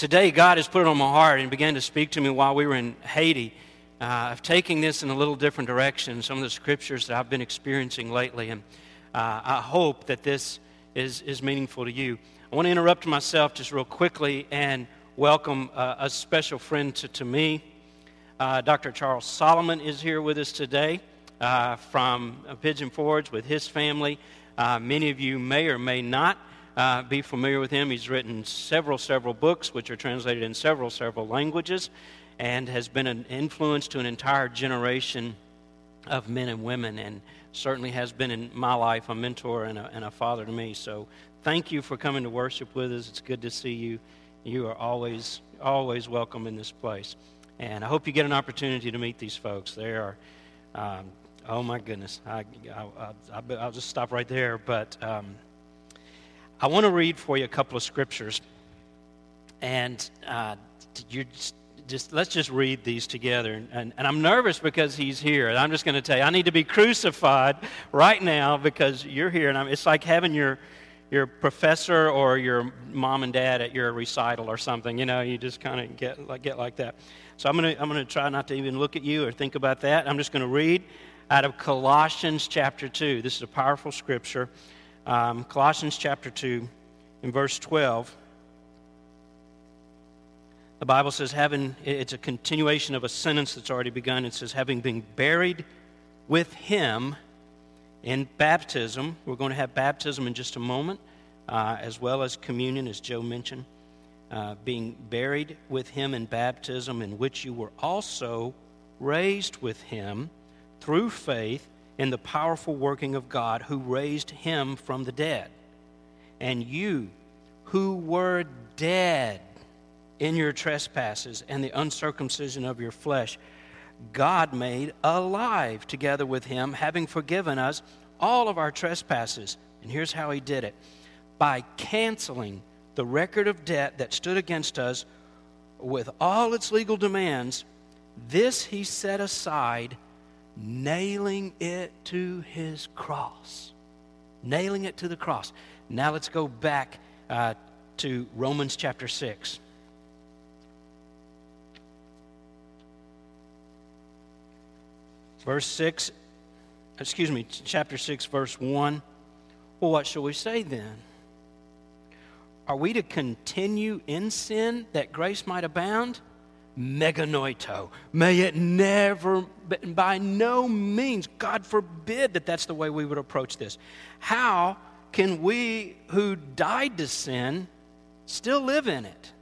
Today, God has put it on my heart and began to speak to me while we were in Haiti uh, of taking this in a little different direction, some of the scriptures that I've been experiencing lately. And uh, I hope that this is, is meaningful to you. I want to interrupt myself just real quickly and welcome uh, a special friend to, to me. Uh, Dr. Charles Solomon is here with us today uh, from Pigeon Forge with his family. Uh, many of you may or may not uh, be familiar with him. He's written several, several books, which are translated in several, several languages, and has been an influence to an entire generation of men and women, and certainly has been in my life a mentor and a, and a father to me. So thank you for coming to worship with us. It's good to see you. You are always, always welcome in this place. And I hope you get an opportunity to meet these folks. They are, um, oh my goodness, I, I, I, will just stop right there. But um, I want to read for you a couple of scriptures. And uh, you just, just, let's just read these together. And, and I'm nervous because he's here. And I'm just going to tell you, I need to be crucified right now because you're here. And I'm, it's like having your your professor or your mom and dad at your recital or something. You know, you just kind of get like get like that. So I'm gonna I'm gonna try not to even look at you or think about that. I'm just gonna read out of Colossians chapter two. This is a powerful scripture. Um, Colossians chapter two, in verse 12. The Bible says, having, it's a continuation of a sentence that's already begun. It says, having been buried with him in baptism. We're going to have baptism in just a moment, uh, as well as communion, as Joe mentioned. Uh, being buried with him in baptism, in which you were also raised with him through faith in the powerful working of God who raised him from the dead. And you, who were dead in your trespasses and the uncircumcision of your flesh, God made alive together with him, having forgiven us all of our trespasses. And here's how he did it by canceling the record of debt that stood against us with all its legal demands. This he set aside, nailing it to his cross. Nailing it to the cross. Now let's go back uh, to Romans chapter 6. Verse 6, excuse me, chapter 6, verse 1. Well, what shall we say then? Are we to continue in sin that grace might abound? Me genoito. May it never, by no means, God forbid that that's the way we would approach this. How can we who died to sin still live in it?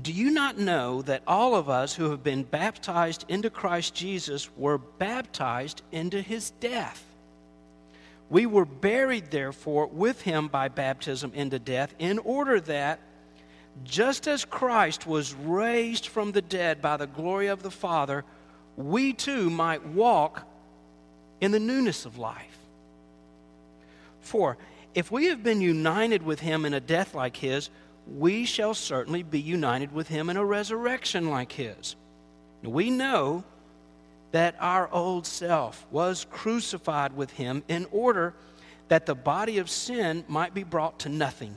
Do you not know that all of us who have been baptized into Christ Jesus were baptized into his death? We were buried, therefore, with him by baptism into death, in order that, just as Christ was raised from the dead by the glory of the Father, we too might walk in the newness of life. For if we have been united with him in a death like his, we shall certainly be united with him in a resurrection like his. We know that our old self was crucified with him in order that the body of sin might be brought to nothing,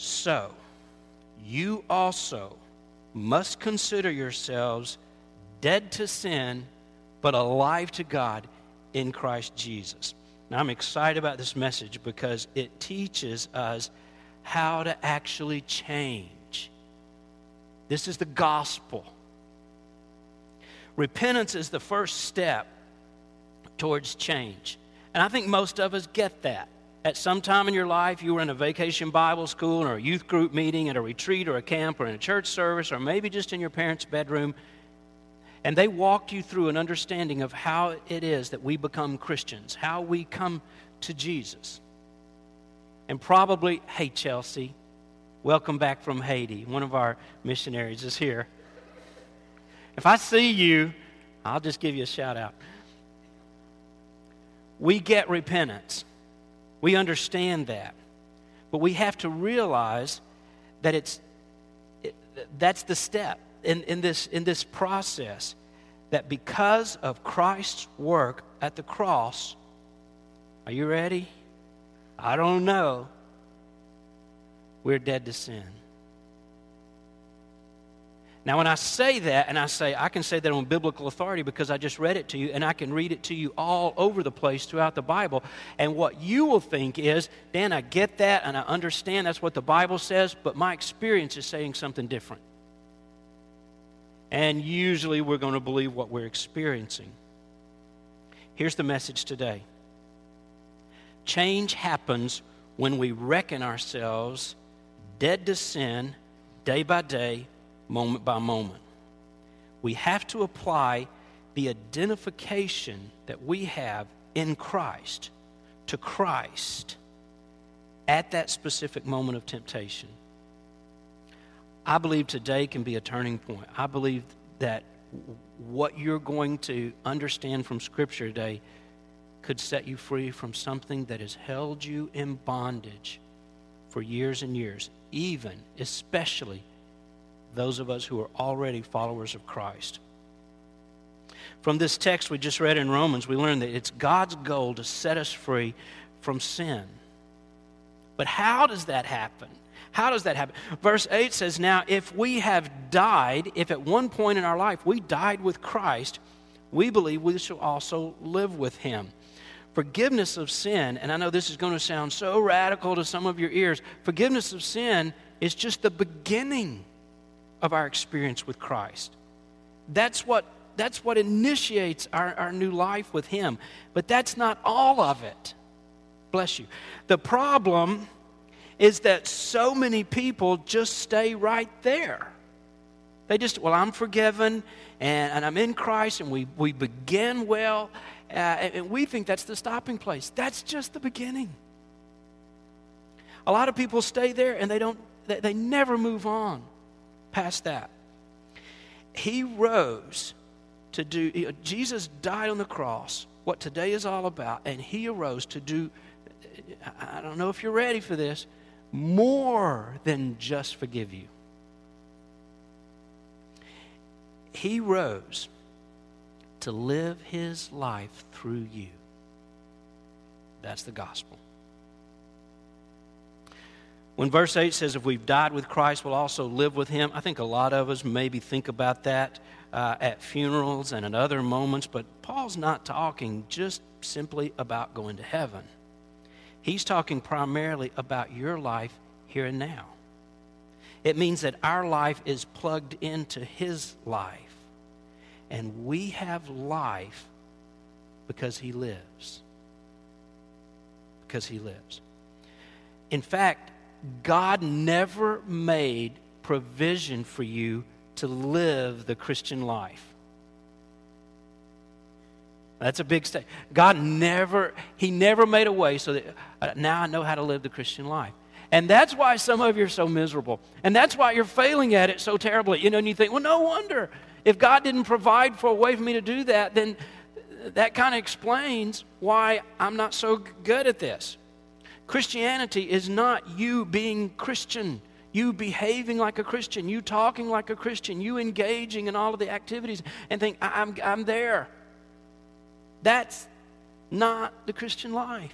So, you also must consider yourselves dead to sin, but alive to God in Christ Jesus. Now, I'm excited about this message because it teaches us how to actually change. This is the gospel. Repentance is the first step towards change. And I think most of us get that. At some time in your life, you were in a vacation Bible school or a youth group meeting, at a retreat or a camp or in a church service, or maybe just in your parents' bedroom, and they walked you through an understanding of how it is that we become Christians, how we come to Jesus. and probably, hey, Chelsea, welcome back from Haiti. One of our missionaries is here. If I see you, I'll just give you a shout out. We get repentance. We understand that. But we have to realize that it's it, that's the step in, in, this, in this process that because of Christ's work at the cross, are you ready? I don't know. We're dead to sin. Now, when I say that, and I say I can say that on biblical authority because I just read it to you, and I can read it to you all over the place throughout the Bible. And what you will think is, Dan, I get that and I understand that's what the Bible says, but my experience is saying something different. And usually we're going to believe what we're experiencing. Here's the message today change happens when we reckon ourselves dead to sin day by day moment by moment. We have to apply the identification that we have in Christ to Christ at that specific moment of temptation. I believe today can be a turning point. I believe that what you're going to understand from Scripture today could set you free from something that has held you in bondage for years and years, even, especially, those of us who are already followers of Christ. From this text we just read in Romans, we learn that it's God's goal to set us free from sin. But how does that happen? How does that happen? Verse 8 says, Now, if we have died, if at one point in our life we died with Christ, we believe we shall also live with him. Forgiveness of sin, and I know this is going to sound so radical to some of your ears, forgiveness of sin is just the beginning of our experience with Christ. That's what, that's what initiates our, our new life with Him. But that's not all of it. Bless you. The problem is that so many people just stay right there. They just, well, I'm forgiven and, and I'm in Christ and we, we begin well. Uh, and, and we think that's the stopping place. That's just the beginning. A lot of people stay there and they don't, they, they never move on past that. He rose to do, Jesus died on the cross, what today is all about, and he arose to do, I don't know if you're ready for this, more than just forgive you. He rose to live his life through you. That's the gospel. When verse 8 says, if we've died with Christ, we'll also live with him, I think a lot of us maybe think about that uh, at funerals and at other moments, but Paul's not talking just simply about going to heaven. He's talking primarily about your life here and now. It means that our life is plugged into his life, and we have life because he lives. Because he lives. In fact, God never made provision for you to live the Christian life. That's a big step. God never, He never made a way so that uh, now I know how to live the Christian life. And that's why some of you are so miserable. And that's why you're failing at it so terribly. You know, and you think, well, no wonder. If God didn't provide for a way for me to do that, then that kind of explains why I'm not so good at this. Christianity is not you being Christian, you behaving like a Christian, you talking like a Christian, you engaging in all of the activities and think, I'm, I'm there. That's not the Christian life.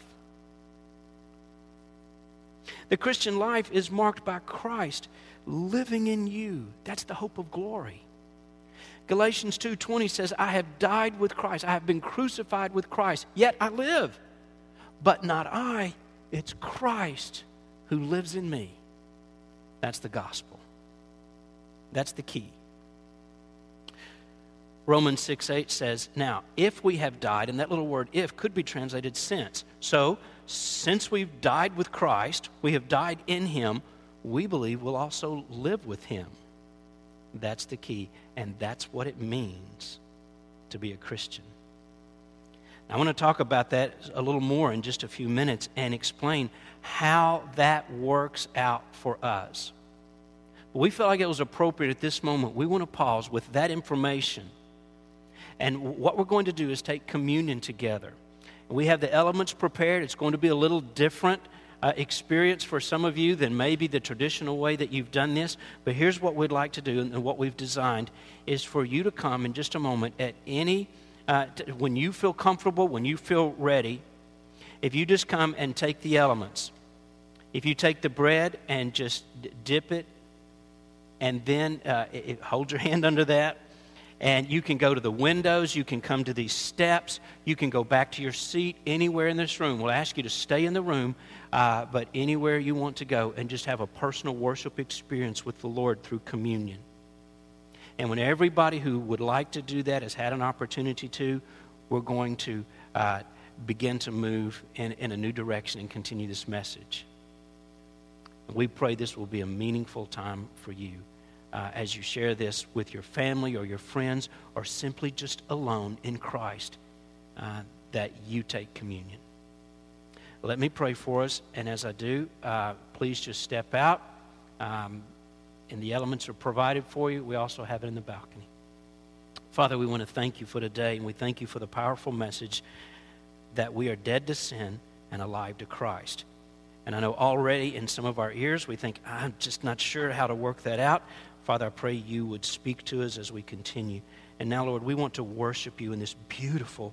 The Christian life is marked by Christ living in you. That's the hope of glory. Galatians 2:20 says, "I have died with Christ. I have been crucified with Christ, yet I live. But not I, it's Christ who lives in me. That's the gospel. That's the key. Romans 6 8 says, Now, if we have died, and that little word if could be translated since. So, since we've died with Christ, we have died in him, we believe we'll also live with him. That's the key, and that's what it means to be a Christian. I want to talk about that a little more in just a few minutes and explain how that works out for us. But we felt like it was appropriate at this moment. We want to pause with that information. And what we're going to do is take communion together. We have the elements prepared. It's going to be a little different uh, experience for some of you than maybe the traditional way that you've done this. But here's what we'd like to do and what we've designed is for you to come in just a moment at any, uh, t- when you feel comfortable, when you feel ready, if you just come and take the elements. If you take the bread and just d- dip it and then uh, it, hold your hand under that and you can go to the windows, you can come to these steps, you can go back to your seat anywhere in this room. We'll ask you to stay in the room, uh, but anywhere you want to go and just have a personal worship experience with the Lord through communion. And when everybody who would like to do that has had an opportunity to, we're going to uh, begin to move in, in a new direction and continue this message. We pray this will be a meaningful time for you uh, as you share this with your family or your friends or simply just alone in Christ uh, that you take communion. Let me pray for us, and as I do, uh, please just step out. Um, and the elements are provided for you. We also have it in the balcony. Father, we want to thank you for today, and we thank you for the powerful message that we are dead to sin and alive to Christ. And I know already in some of our ears, we think, I'm just not sure how to work that out. Father, I pray you would speak to us as we continue. And now, Lord, we want to worship you in this beautiful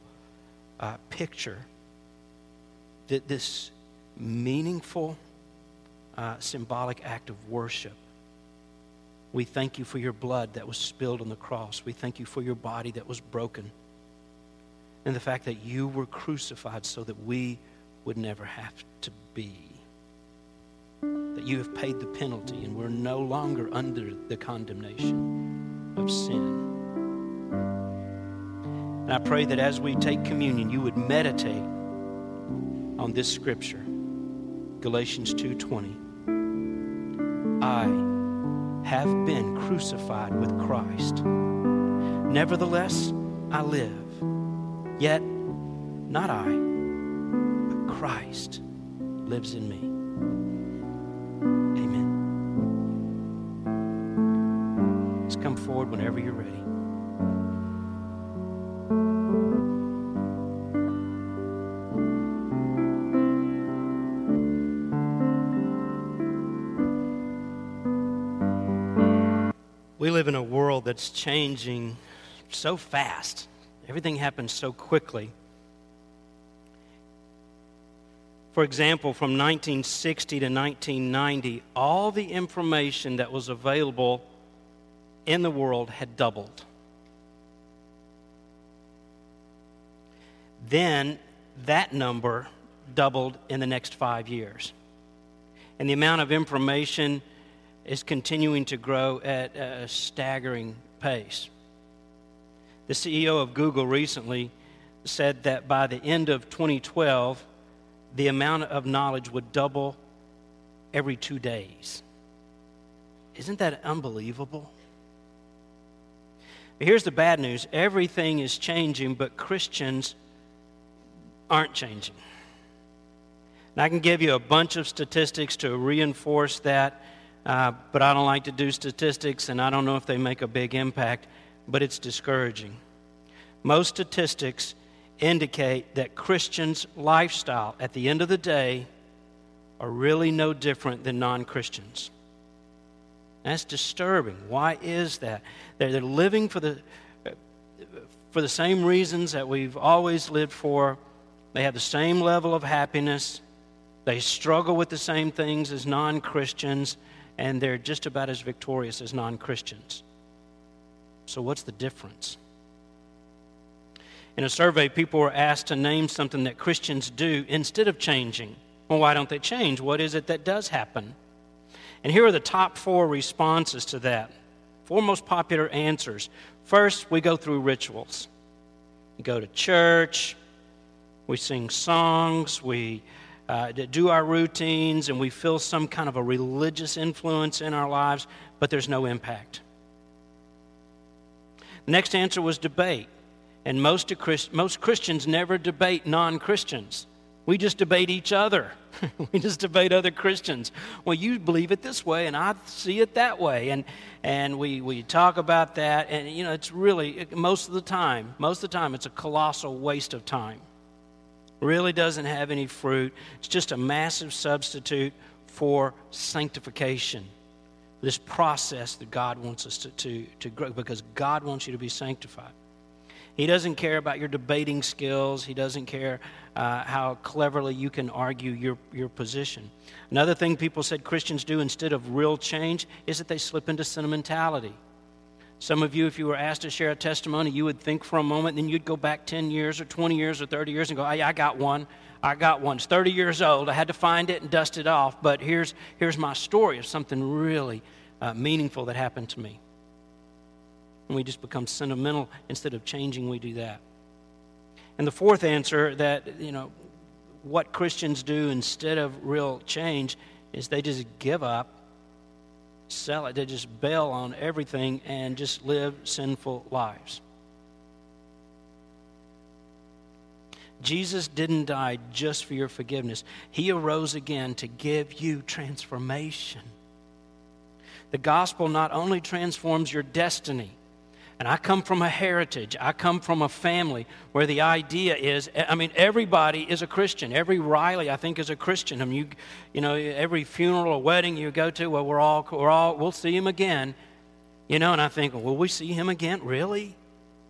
uh, picture, that this meaningful, uh, symbolic act of worship. We thank you for your blood that was spilled on the cross. We thank you for your body that was broken. And the fact that you were crucified so that we would never have to be that you have paid the penalty and we're no longer under the condemnation of sin. And I pray that as we take communion, you would meditate on this scripture, Galatians 2:20. I have been crucified with Christ. Nevertheless, I live. Yet not I, but Christ lives in me. Amen. Just come forward whenever you're ready. World that's changing so fast. Everything happens so quickly. For example, from 1960 to 1990, all the information that was available in the world had doubled. Then that number doubled in the next five years. And the amount of information is continuing to grow at a staggering pace. The CEO of Google recently said that by the end of 2012, the amount of knowledge would double every two days. Isn't that unbelievable? here's the bad news everything is changing, but Christians aren't changing. And I can give you a bunch of statistics to reinforce that, uh, but I don't like to do statistics, and I don't know if they make a big impact, but it's discouraging. Most statistics indicate that Christians' lifestyle at the end of the day are really no different than non Christians. That's disturbing. Why is that? They're, they're living for the, for the same reasons that we've always lived for. They have the same level of happiness. They struggle with the same things as non Christians, and they're just about as victorious as non Christians. So, what's the difference? In a survey, people were asked to name something that Christians do instead of changing. Well, why don't they change? What is it that does happen? And here are the top four responses to that. Four most popular answers. First, we go through rituals. We go to church, we sing songs, we uh, do our routines, and we feel some kind of a religious influence in our lives, but there's no impact. The next answer was debate. And most, most Christians never debate non Christians. We just debate each other. we just debate other Christians. Well, you believe it this way, and I see it that way. And, and we, we talk about that. And, you know, it's really, most of the time, most of the time, it's a colossal waste of time. Really doesn't have any fruit. It's just a massive substitute for sanctification. This process that God wants us to, to, to grow, because God wants you to be sanctified. He doesn't care about your debating skills. He doesn't care uh, how cleverly you can argue your, your position. Another thing people said Christians do instead of real change is that they slip into sentimentality. Some of you, if you were asked to share a testimony, you would think for a moment, then you'd go back 10 years or 20 years or 30 years and go, hey, I got one. I got one. It's 30 years old. I had to find it and dust it off, but here's, here's my story of something really uh, meaningful that happened to me. And we just become sentimental instead of changing, we do that. And the fourth answer that, you know, what Christians do instead of real change is they just give up, sell it, they just bail on everything and just live sinful lives. Jesus didn't die just for your forgiveness. He arose again to give you transformation. The gospel not only transforms your destiny, and I come from a heritage, I come from a family where the idea is I mean, everybody is a Christian. Every Riley, I think, is a Christian. I mean, you, you know, every funeral or wedding you go to, well, we're all, we're all, we'll see him again. You know, and I think, will we see him again? Really?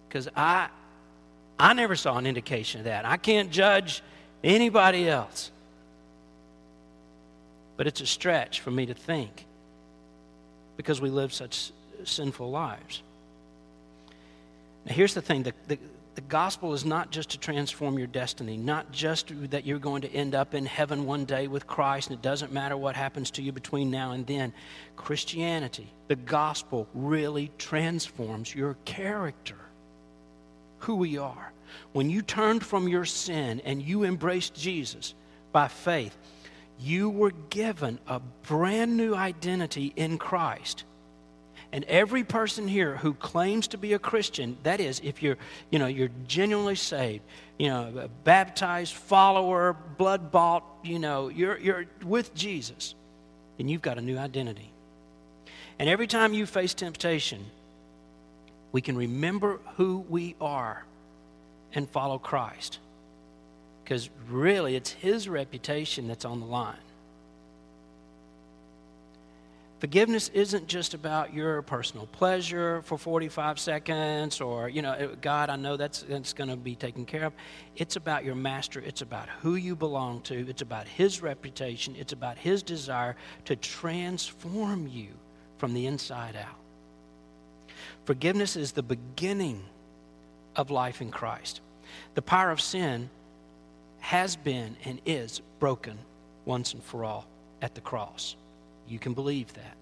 Because I, I never saw an indication of that. I can't judge anybody else. But it's a stretch for me to think because we live such sinful lives. Now, here's the thing the, the, the, gospel is not just to transform your destiny, not just that you're going to end up in heaven one day with Christ and it doesn't matter what happens to you between now and then. Christianity, the gospel, really transforms your character, who we are. When you turned from your sin and you embraced Jesus by faith, you were given a brand new identity in Christ and every person here who claims to be a Christian, that is, if you're, you know, you're genuinely saved, you know, baptized follower, blood bought, you know, you're, you're with Jesus, then you've got a new identity. And every time you face temptation, we can remember who we are and follow Christ. Because really, it's his reputation that's on the line. Forgiveness isn't just about your personal pleasure for 45 seconds or, you know, oh, God, I know that's, that's going to be taken care of. It's about your master. It's about who you belong to. It's about his reputation. It's about his desire to transform you from the inside out. Forgiveness is the beginning of life in Christ. The power of sin has been and is broken once and for all at the cross. You can believe that.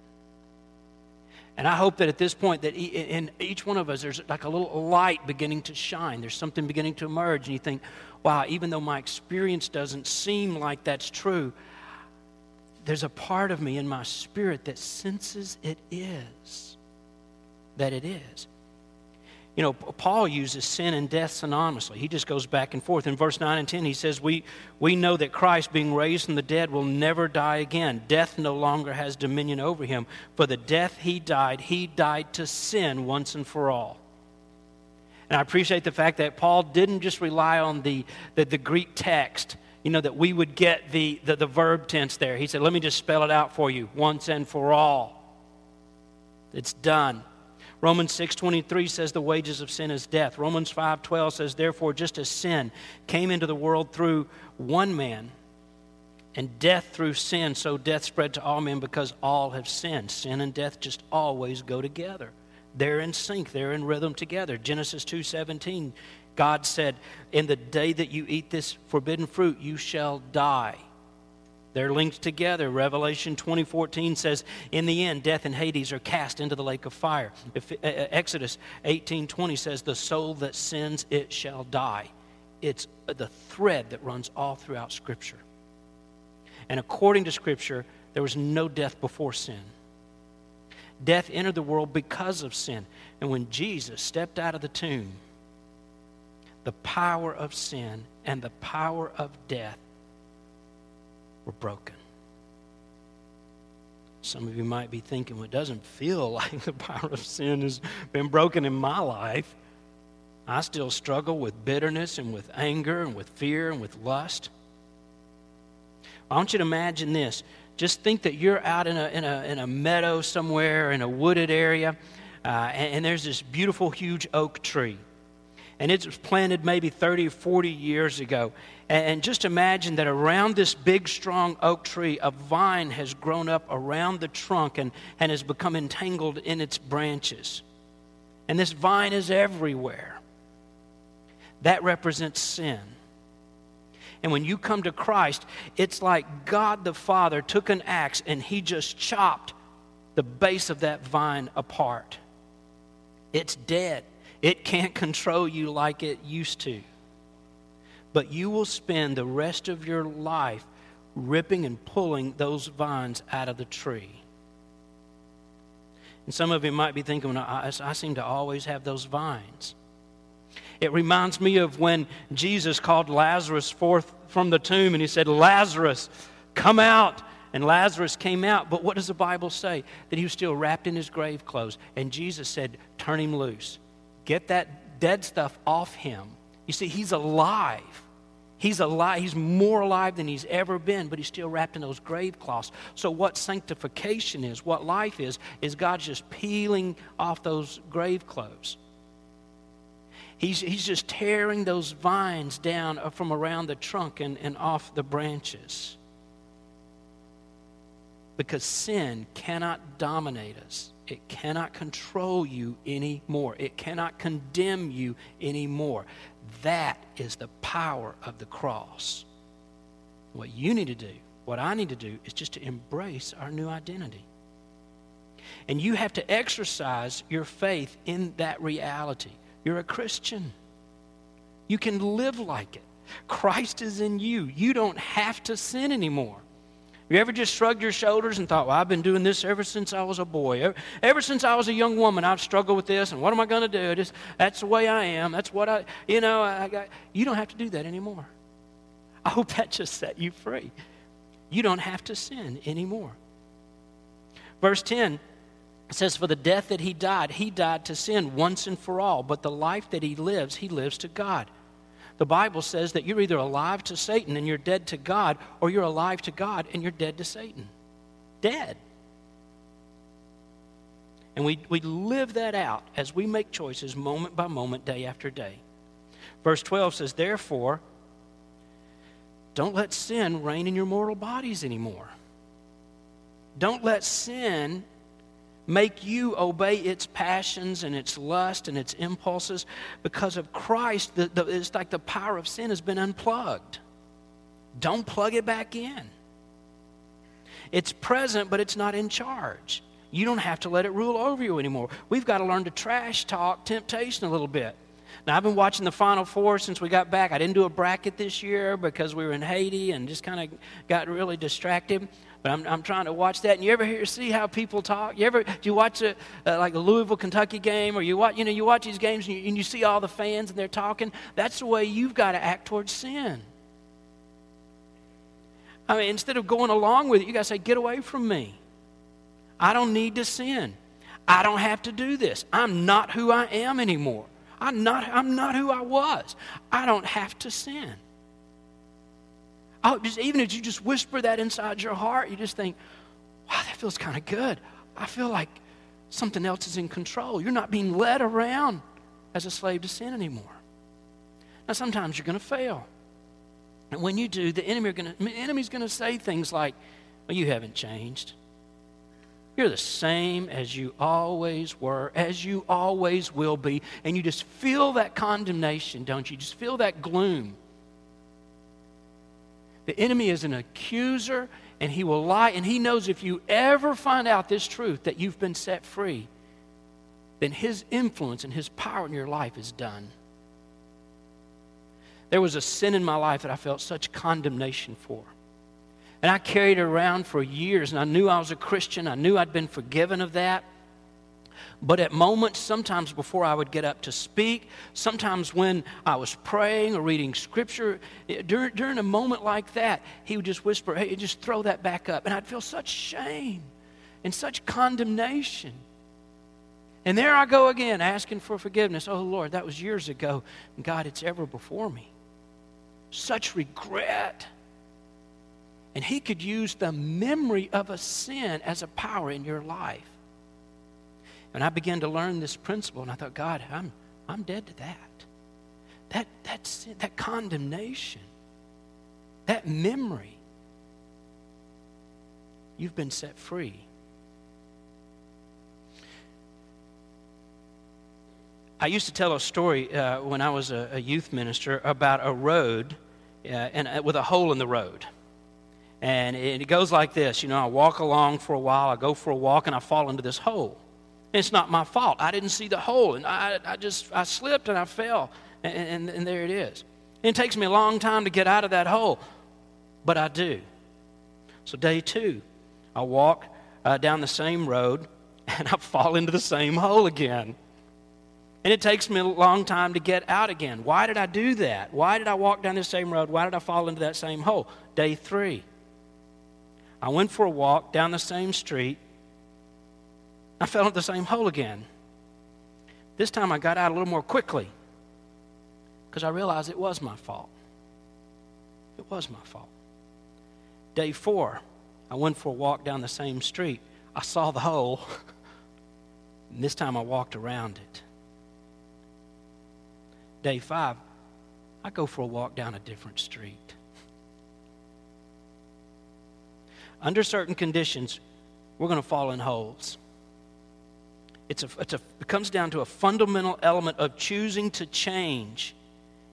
And I hope that at this point, that in each one of us, there's like a little light beginning to shine. There's something beginning to emerge, and you think, wow, even though my experience doesn't seem like that's true, there's a part of me in my spirit that senses it is. That it is. You know, Paul uses sin and death synonymously. He just goes back and forth. In verse 9 and 10, he says, we, we know that Christ, being raised from the dead, will never die again. Death no longer has dominion over him. For the death he died, he died to sin once and for all. And I appreciate the fact that Paul didn't just rely on the, the, the Greek text, you know, that we would get the, the, the verb tense there. He said, let me just spell it out for you once and for all. It's done. Romans 6:23 says the wages of sin is death. Romans 5:12 says therefore just as sin came into the world through one man and death through sin so death spread to all men because all have sinned. Sin and death just always go together. They're in sync, they're in rhythm together. Genesis 2:17 God said, "In the day that you eat this forbidden fruit, you shall die." They're linked together. Revelation 20:14 says, "In the end, death and Hades are cast into the lake of fire." If, uh, uh Exodus 18:20 says, "The soul that sins, it shall die." It's the thread that runs all throughout Scripture. And according to Scripture, there was no death before sin. Death entered the world because of sin. And when Jesus stepped out of the tomb, the power of sin and the power of death were broken. Some of you might be thinking, well, it doesn't feel like the power of sin has been broken in my life. I still struggle with bitterness and with anger and with fear and with lust. I want you to imagine this. Just think that you're out in a, in a, in a meadow somewhere, in a wooded area, uh, and, and there's this beautiful, huge oak tree. And it was planted maybe 30 or 40 years ago. And just imagine that around this big, strong oak tree, a vine has grown up around the trunk and, and has become entangled in its branches. And this vine is everywhere. That represents sin. And when you come to Christ, it's like God the Father took an axe and he just chopped the base of that vine apart. It's dead. It can't control you like it used to. But you will spend the rest of your life ripping and pulling those vines out of the tree. And some of you might be thinking, I, I seem to always have those vines. It reminds me of when Jesus called Lazarus forth from the tomb and he said, Lazarus, come out. And Lazarus came out. But what does the Bible say? That he was still wrapped in his grave clothes. And Jesus said, Turn him loose. Get that dead stuff off him. You see, he's alive. He's alive. He's more alive than he's ever been, but he's still wrapped in those grave cloths. So, what sanctification is, what life is, is God just peeling off those grave clothes. He's, he's just tearing those vines down uh, from around the trunk and, and off the branches. Because sin cannot dominate us. It cannot control you anymore. It cannot condemn you anymore. That is the power of the cross. What you need to do, what I need to do, is just to embrace our new identity. And you have to exercise your faith in that reality. You're a Christian. You can live like it. Christ is in you. You don't have to sin anymore. You ever just shrugged your shoulders and thought, well, I've been doing this ever since I was a boy. Ever, ever since I was a young woman, I've struggled with this, and what am I going to do? Just, that's the way I am. That's what I, you know, I got. You don't have to do that anymore. I hope that just set you free. You don't have to sin anymore. Verse 10 says, For the death that he died, he died to sin once and for all, but the life that he lives, he lives to God. The Bible says that you're either alive to Satan and you're dead to God, or you're alive to God and you're dead to Satan. Dead. And we, we live that out as we make choices moment by moment, day after day. Verse 12 says, Therefore, don't let sin reign in your mortal bodies anymore. Don't let sin make you obey its passions and its lust and its impulses. Because of Christ, the, the, it's like the power of sin has been unplugged. Don't plug it back in. It's present, but it's not in charge. You don't have to let it rule over you anymore. We've got to learn to trash talk temptation a little bit. Now, I've been watching the Final Four since we got back. I didn't do a bracket this year because we were in Haiti and just kind of got really distracted. But I'm, I'm trying to watch that. And you ever hear, see how people talk? You ever, do you watch a, uh, like a Louisville, Kentucky game or you watch, you know, you watch these games and you, and you see all the fans and they're talking? That's the way you've got to act towards sin. I mean, instead of going along with it, you got to say, get away from me. I don't need to sin. I don't have to do this. I'm not who I am anymore. I'm not, I'm not who I was. I don't have to sin. Oh, just, even if you just whisper that inside your heart, you just think, wow, that feels kind of good. I feel like something else is in control. You're not being led around as a slave to sin anymore. Now, sometimes you're going to fail. And when you do, the enemy gonna, enemy's going to say things like, well, you haven't changed. You're the same as you always were, as you always will be. And you just feel that condemnation, don't you? Just feel that gloom. The enemy is an accuser and he will lie. And he knows if you ever find out this truth that you've been set free, then his influence and his power in your life is done. There was a sin in my life that I felt such condemnation for. And I carried it around for years, and I knew I was a Christian. I knew I'd been forgiven of that. But at moments, sometimes before I would get up to speak, sometimes when I was praying or reading scripture, eh, during, during a moment like that, he would just whisper, Hey, just throw that back up. And I'd feel such shame and such condemnation. And there I go again, asking for forgiveness. Oh, Lord, that was years ago. God, it's ever before me. Such regret. And He could use the memory of a sin as a power in your life. And I began to learn this principle, and I thought, God, I'm, I'm dead to that. That, that, sin, that condemnation, that memory. You've been set free. I used to tell a story uh, when I was a, a, youth minister about a road uh, and, uh, with a hole in the road. And it, it goes like this you know, I walk along for a while, I go for a walk, and I fall into this hole. It's not my fault. I didn't see the hole, and I, I just I slipped and I fell, and, and, and there it is. It takes me a long time to get out of that hole, but I do. So, day two, I walk uh, down the same road, and I fall into the same hole again. And it takes me a long time to get out again. Why did I do that? Why did I walk down the same road? Why did I fall into that same hole? Day three. I went for a walk down the same street. I fell into the same hole again. This time I got out a little more quickly because I realized it was my fault. It was my fault. Day four, I went for a walk down the same street. I saw the hole, and this time I walked around it. Day five, I go for a walk down a different street. Under certain conditions, we're going to fall in holes. It's a, it's a, it comes down to a fundamental element of choosing to change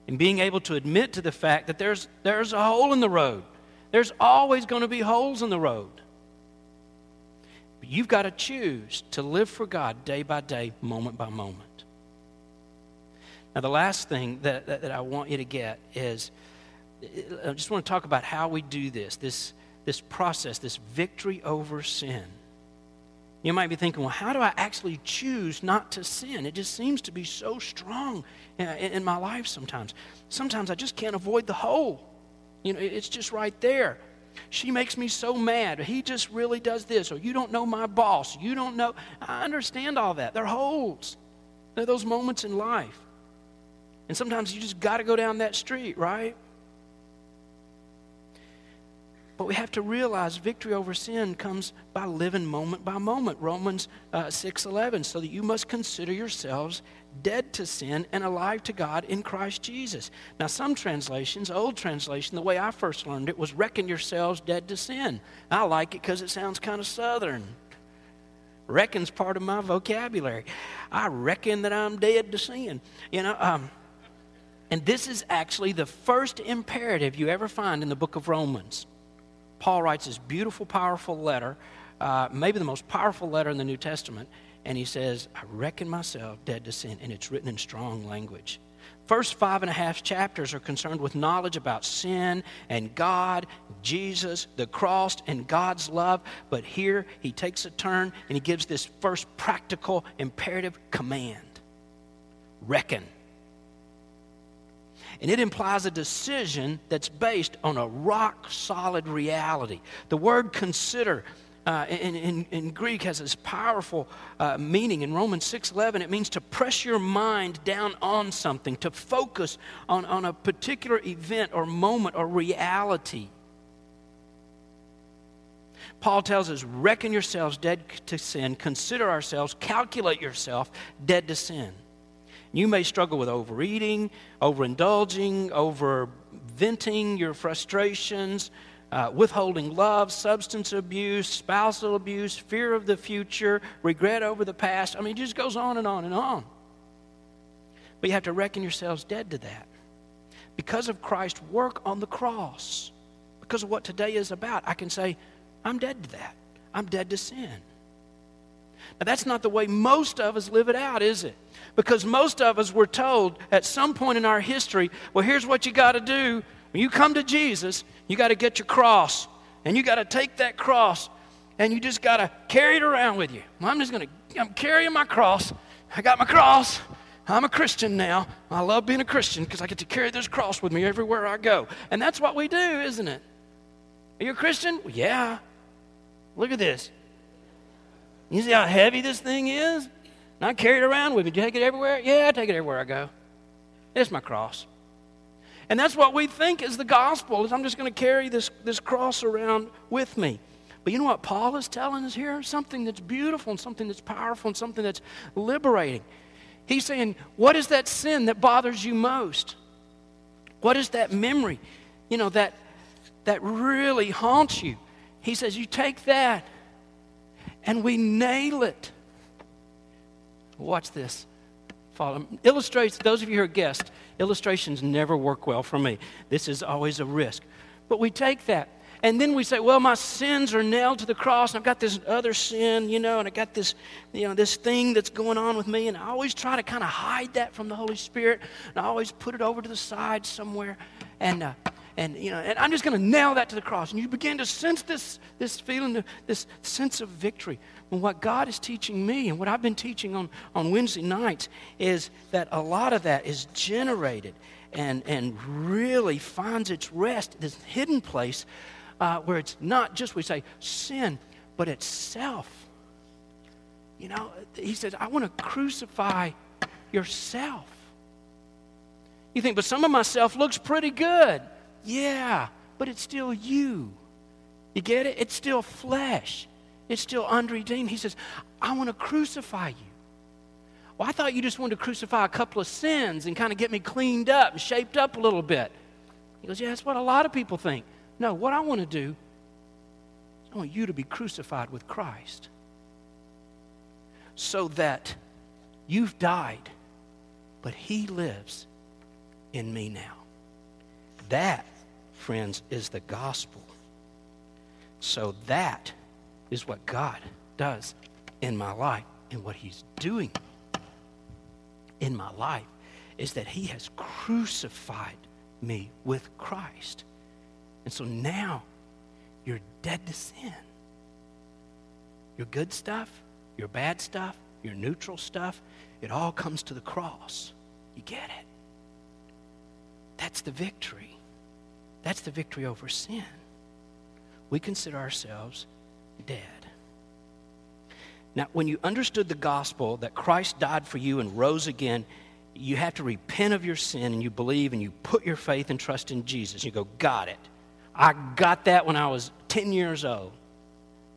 and being able to admit to the fact that there's, there's a hole in the road. There's always going to be holes in the road. But you've got to choose to live for God day by day, moment by moment. Now, the last thing that, that, that I want you to get is I just want to talk about how we do this, this, this process, this victory over sin. You might be thinking, well, how do I actually choose not to sin? It just seems to be so strong in, my life sometimes. Sometimes I just can't avoid the hole. You know, it's just right there. She makes me so mad. He just really does this. Or you don't know my boss. You don't know. I understand all that. They're holes. They're those moments in life. And sometimes you just got to go down that street, right? But we have to realize victory over sin comes by living moment by moment. Romans uh, 6:11 so that you must consider yourselves dead to sin and alive to God in Christ Jesus. Now some translations, old translation, the way I first learned it was reckon yourselves dead to sin. I like it cuz it sounds kind of southern. Reckon's part of my vocabulary. I reckon that I'm dead to sin. You know, um, and this is actually the first imperative you ever find in the book of Romans. Paul writes this beautiful, powerful letter, uh, maybe the most powerful letter in the New Testament, and he says, I reckon myself dead to sin, and it's written in strong language. First five and a half chapters are concerned with knowledge about sin and God, Jesus, the cross, and God's love. But here he takes a turn and he gives this first practical, imperative command reckon. And it implies a decision that's based on a rock solid reality. The word consider uh, in, in, in, Greek has this powerful uh, meaning. In Romans 6.11, it means to press your mind down on something, to focus on, on a particular event or moment or reality. Paul tells us, reckon yourselves dead to sin, consider ourselves, calculate yourself dead to sin. You may struggle with overeating, overindulging, over venting your frustrations, uh, withholding love, substance abuse, spousal abuse, fear of the future, regret over the past. I mean, it just goes on and on and on. But you have to reckon yourselves dead to that. Because of Christ's work on the cross, because of what today is about, I can say, I'm dead to that. I'm dead to sin. Now, that's not the way most of us live it out, is it? Because most of us were told at some point in our history, well, here's what you got to do. When you come to Jesus, you got to get your cross, and you got to take that cross, and you just got to carry it around with you. Well, I'm just going to, I'm carrying my cross. I got my cross. I'm a Christian now. I love being a Christian because I get to carry this cross with me everywhere I go. And that's what we do, isn't it? Are you a Christian? Well, yeah. Look at this. You see how heavy this thing is? And I carry it around with me. Do you take it everywhere? Yeah, I take it everywhere I go. It's my cross. And that's what we think is the gospel, is I'm just going to carry this, this cross around with me. But you know what Paul is telling us here? Something that's beautiful and something that's powerful and something that's liberating. He's saying, What is that sin that bothers you most? What is that memory, you know, that, that really haunts you? He says, You take that and we nail it. Watch this. Follow. Illustrates, those of you who are guests, illustrations never work well for me. This is always a risk. But we take that and then we say, well, my sins are nailed to the cross, and I've got this other sin, you know, and I got this, you know, this thing that's going on with me, and I always try to kind of hide that from the Holy Spirit, and I always put it over to the side somewhere, and uh, and you know, and I'm just going to nail that to the cross, and you begin to sense this this feeling, this sense of victory. And what God is teaching me, and what I've been teaching on on Wednesday nights, is that a lot of that is generated and and really finds its rest, this hidden place uh, where it's not just, we say, sin, but it's self. You know, he says, I want to crucify yourself. You think, but some of myself looks pretty good. Yeah, but it's still you. You get it? It's still flesh. It's still unredeemed. He says, I want to crucify you. Well, I thought you just wanted to crucify a couple of sins and kind of get me cleaned up and shaped up a little bit. He goes, Yeah, that's what a lot of people think. No, what I want to do, I want you to be crucified with Christ so that you've died, but He lives in me now. That, friends, is the gospel. So that is what God does in my life. And what He's doing in my life is that He has crucified me with Christ. And so now you're dead to sin. Your good stuff, your bad stuff, your neutral stuff, it all comes to the cross. You get it? That's the victory. That's the victory over sin. We consider ourselves dead. Now, when you understood the gospel that Christ died for you and rose again, you have to repent of your sin and you believe and you put your faith and trust in Jesus. You go, got it. I got that when I was 10 years old.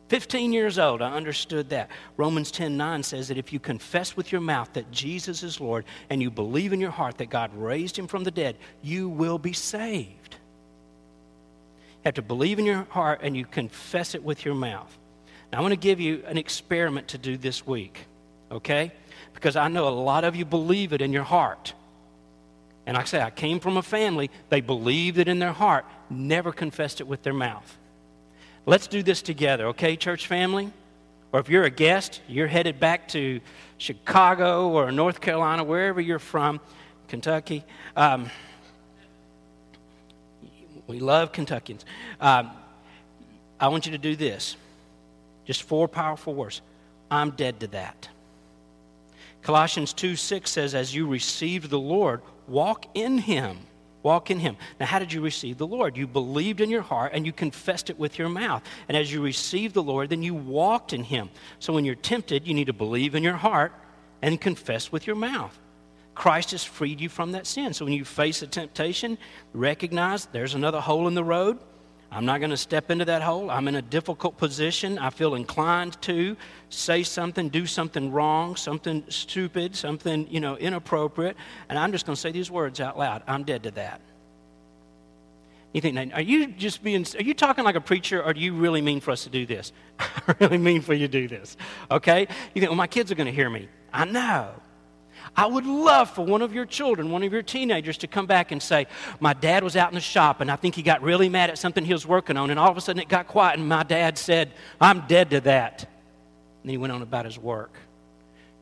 15 years old, I understood that. Romans 10 9 says that if you confess with your mouth that Jesus is Lord and you believe in your heart that God raised him from the dead, you will be saved. Have to believe in your heart and you confess it with your mouth. Now, I want to give you an experiment to do this week, okay? Because I know a lot of you believe it in your heart. And like I say, I came from a family, they believed it in their heart, never confessed it with their mouth. Let's do this together, okay, church family? Or if you're a guest, you're headed back to Chicago or North Carolina, wherever you're from, Kentucky. Um, we love Kentuckians. Um, I want you to do this. Just four powerful words. I'm dead to that. Colossians 2 6 says, As you received the Lord, walk in him. Walk in him. Now, how did you receive the Lord? You believed in your heart and you confessed it with your mouth. And as you received the Lord, then you walked in him. So when you're tempted, you need to believe in your heart and confess with your mouth. Christ has freed you from that sin. So when you face a temptation, recognize there's another hole in the road. I'm not going to step into that hole. I'm in a difficult position. I feel inclined to say something, do something wrong, something stupid, something, you know, inappropriate, and I'm just going to say these words out loud. I'm dead to that. You think, are you just being, are you talking like a preacher or do you really mean for us to do this? I really mean for you to do this. Okay? You think, well, my kids are going to hear me. I know. I would love for one of your children, one of your teenagers, to come back and say, My dad was out in the shop and I think he got really mad at something he was working on, and all of a sudden it got quiet, and my dad said, I'm dead to that. And he went on about his work.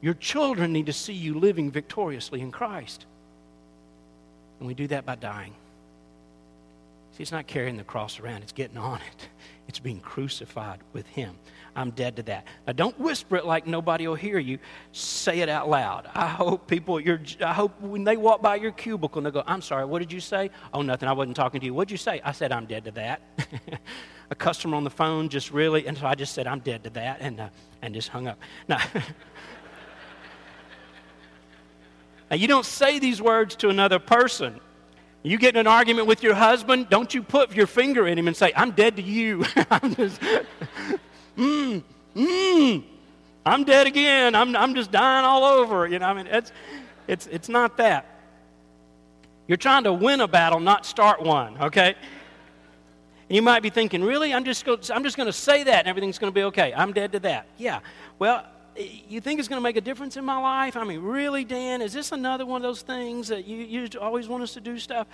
Your children need to see you living victoriously in Christ. And we do that by dying. See, it's not carrying the cross around, it's getting on it. It's being crucified with Him. I'm dead to that. Now, don't whisper it like nobody will hear you. Say it out loud. I hope people, you're, I hope when they walk by your cubicle and they go, I'm sorry, what did you say? Oh, nothing. I wasn't talking to you. What'd you say? I said, I'm dead to that. a customer on the phone just really, and so I just said, I'm dead to that, and, uh, and just hung up. Now, now, you don't say these words to another person. You get in an argument with your husband, don't you put your finger in him and say, I'm dead to you. I'm just, mm, mm, I'm dead again. I'm, I'm just dying all over. You know, I mean, it's, it's, it's not that. You're trying to win a battle, not start one, okay? And you might be thinking, really? I'm just, I'm just going to say that and everything's going to be okay. I'm dead to that. Yeah. Well, you think it's going to make a difference in my life? I mean, really, Dan? Is this another one of those things that you, you always want us to do stuff?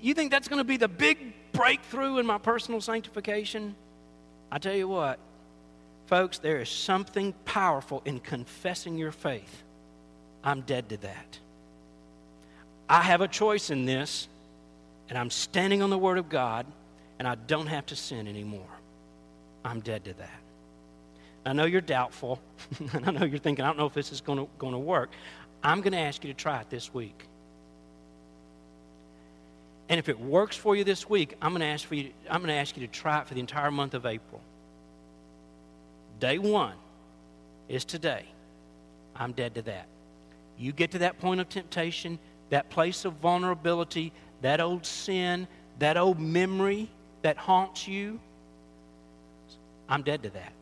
You think that's going to be the big breakthrough in my personal sanctification? I tell you what, folks, there is something powerful in confessing your faith. I'm dead to that. I have a choice in this, and I'm standing on the Word of God and I don't have to sin anymore. I'm dead to that. I know you're doubtful, and I know you're thinking, I don't know if this is going to, work. I'm going to ask you to try it this week. And if it works for you this week, I'm going to ask for you, I'm going to ask you to try it for the entire month of April. Day one is today. I'm dead to that. You get to that point of temptation, that place of vulnerability, that old sin, that old memory, that haunts you, I'm dead to that.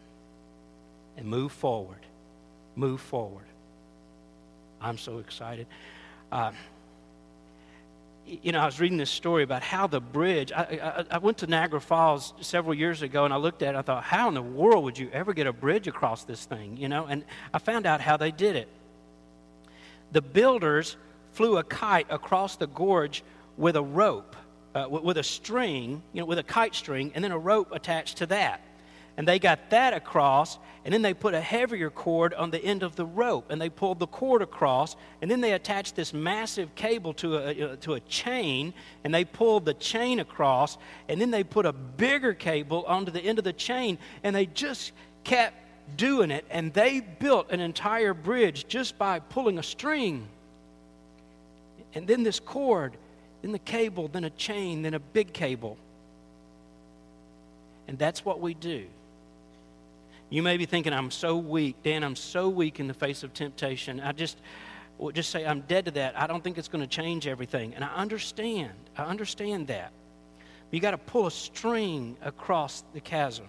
And move forward. Move forward. I'm so excited. Uh, you know, I was reading this story about how the bridge. I, I, I, went to Niagara Falls several years ago, and I looked at it. I thought, how in the world would you ever get a bridge across this thing? You know, and I found out how they did it. The builders flew a kite across the gorge with a rope uh, with, with a string, you know, with a kite string, and then a rope attached to that. And they got that across, and then they put a heavier cord on the end of the rope, and they pulled the cord across, and then they attached this massive cable to a, uh, to a chain, and they pulled the chain across, and then they put a bigger cable onto the end of the chain, and they just kept doing it, and they built an entire bridge just by pulling a string. And then this cord then the cable, then a chain, then a big cable. And that's what we do. You may be thinking, I'm so weak. Dan, I'm so weak in the face of temptation. I just, well, just say, I'm dead to that. I don't think it's going to change everything. And I understand. I understand that. You got to pull a string across the chasm.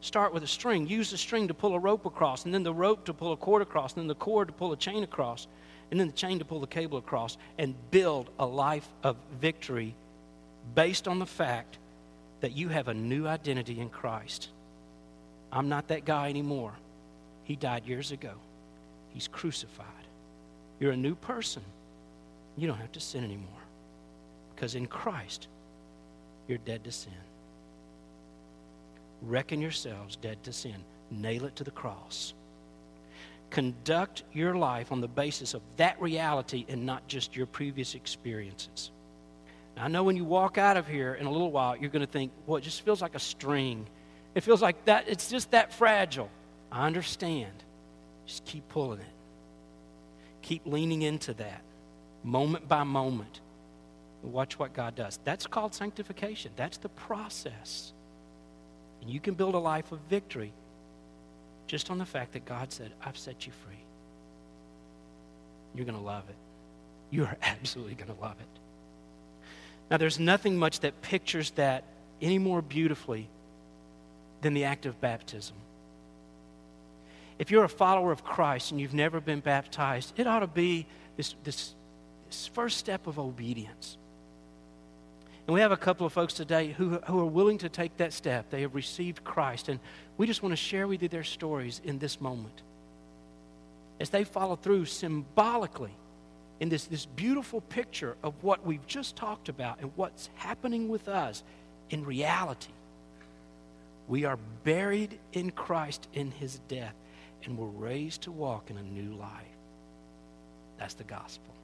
Start with a string. Use the string to pull a rope across, and then the rope to pull a cord across, and then the cord to pull a chain across and then the chain to pull the cable across and build a life of victory based on the fact that you have a new identity in Christ. I'm not that guy anymore. He died years ago. He's crucified. You're a new person. You don't have to sin anymore. Because in Christ, you're dead to sin. Reckon yourselves dead to sin. Nail it to the cross. Conduct your life on the basis of that reality and not just your previous experiences. Now, I know when you walk out of here in a little while, you're going to think, well, it just feels like a string. It feels like that, it's just that fragile. I understand. Just keep pulling it. Keep leaning into that moment by moment. Watch what God does. That's called sanctification. That's the process. And you can build a life of victory just on the fact that God said, I've set you free. You're going to love it. You are absolutely going to love it. Now, there's nothing much that pictures that any more beautifully than the act of baptism. If you're a follower of Christ and you've never been baptized, it ought to be this, this, this first step of obedience. And we have a couple of folks today who, who are willing to take that step. They have received Christ. And we just want to share with you their stories in this moment. As they follow through symbolically in this, this beautiful picture of what we've just talked about and what's happening with us in reality. We are buried in Christ in his death, and we're raised to walk in a new life. That's the gospel.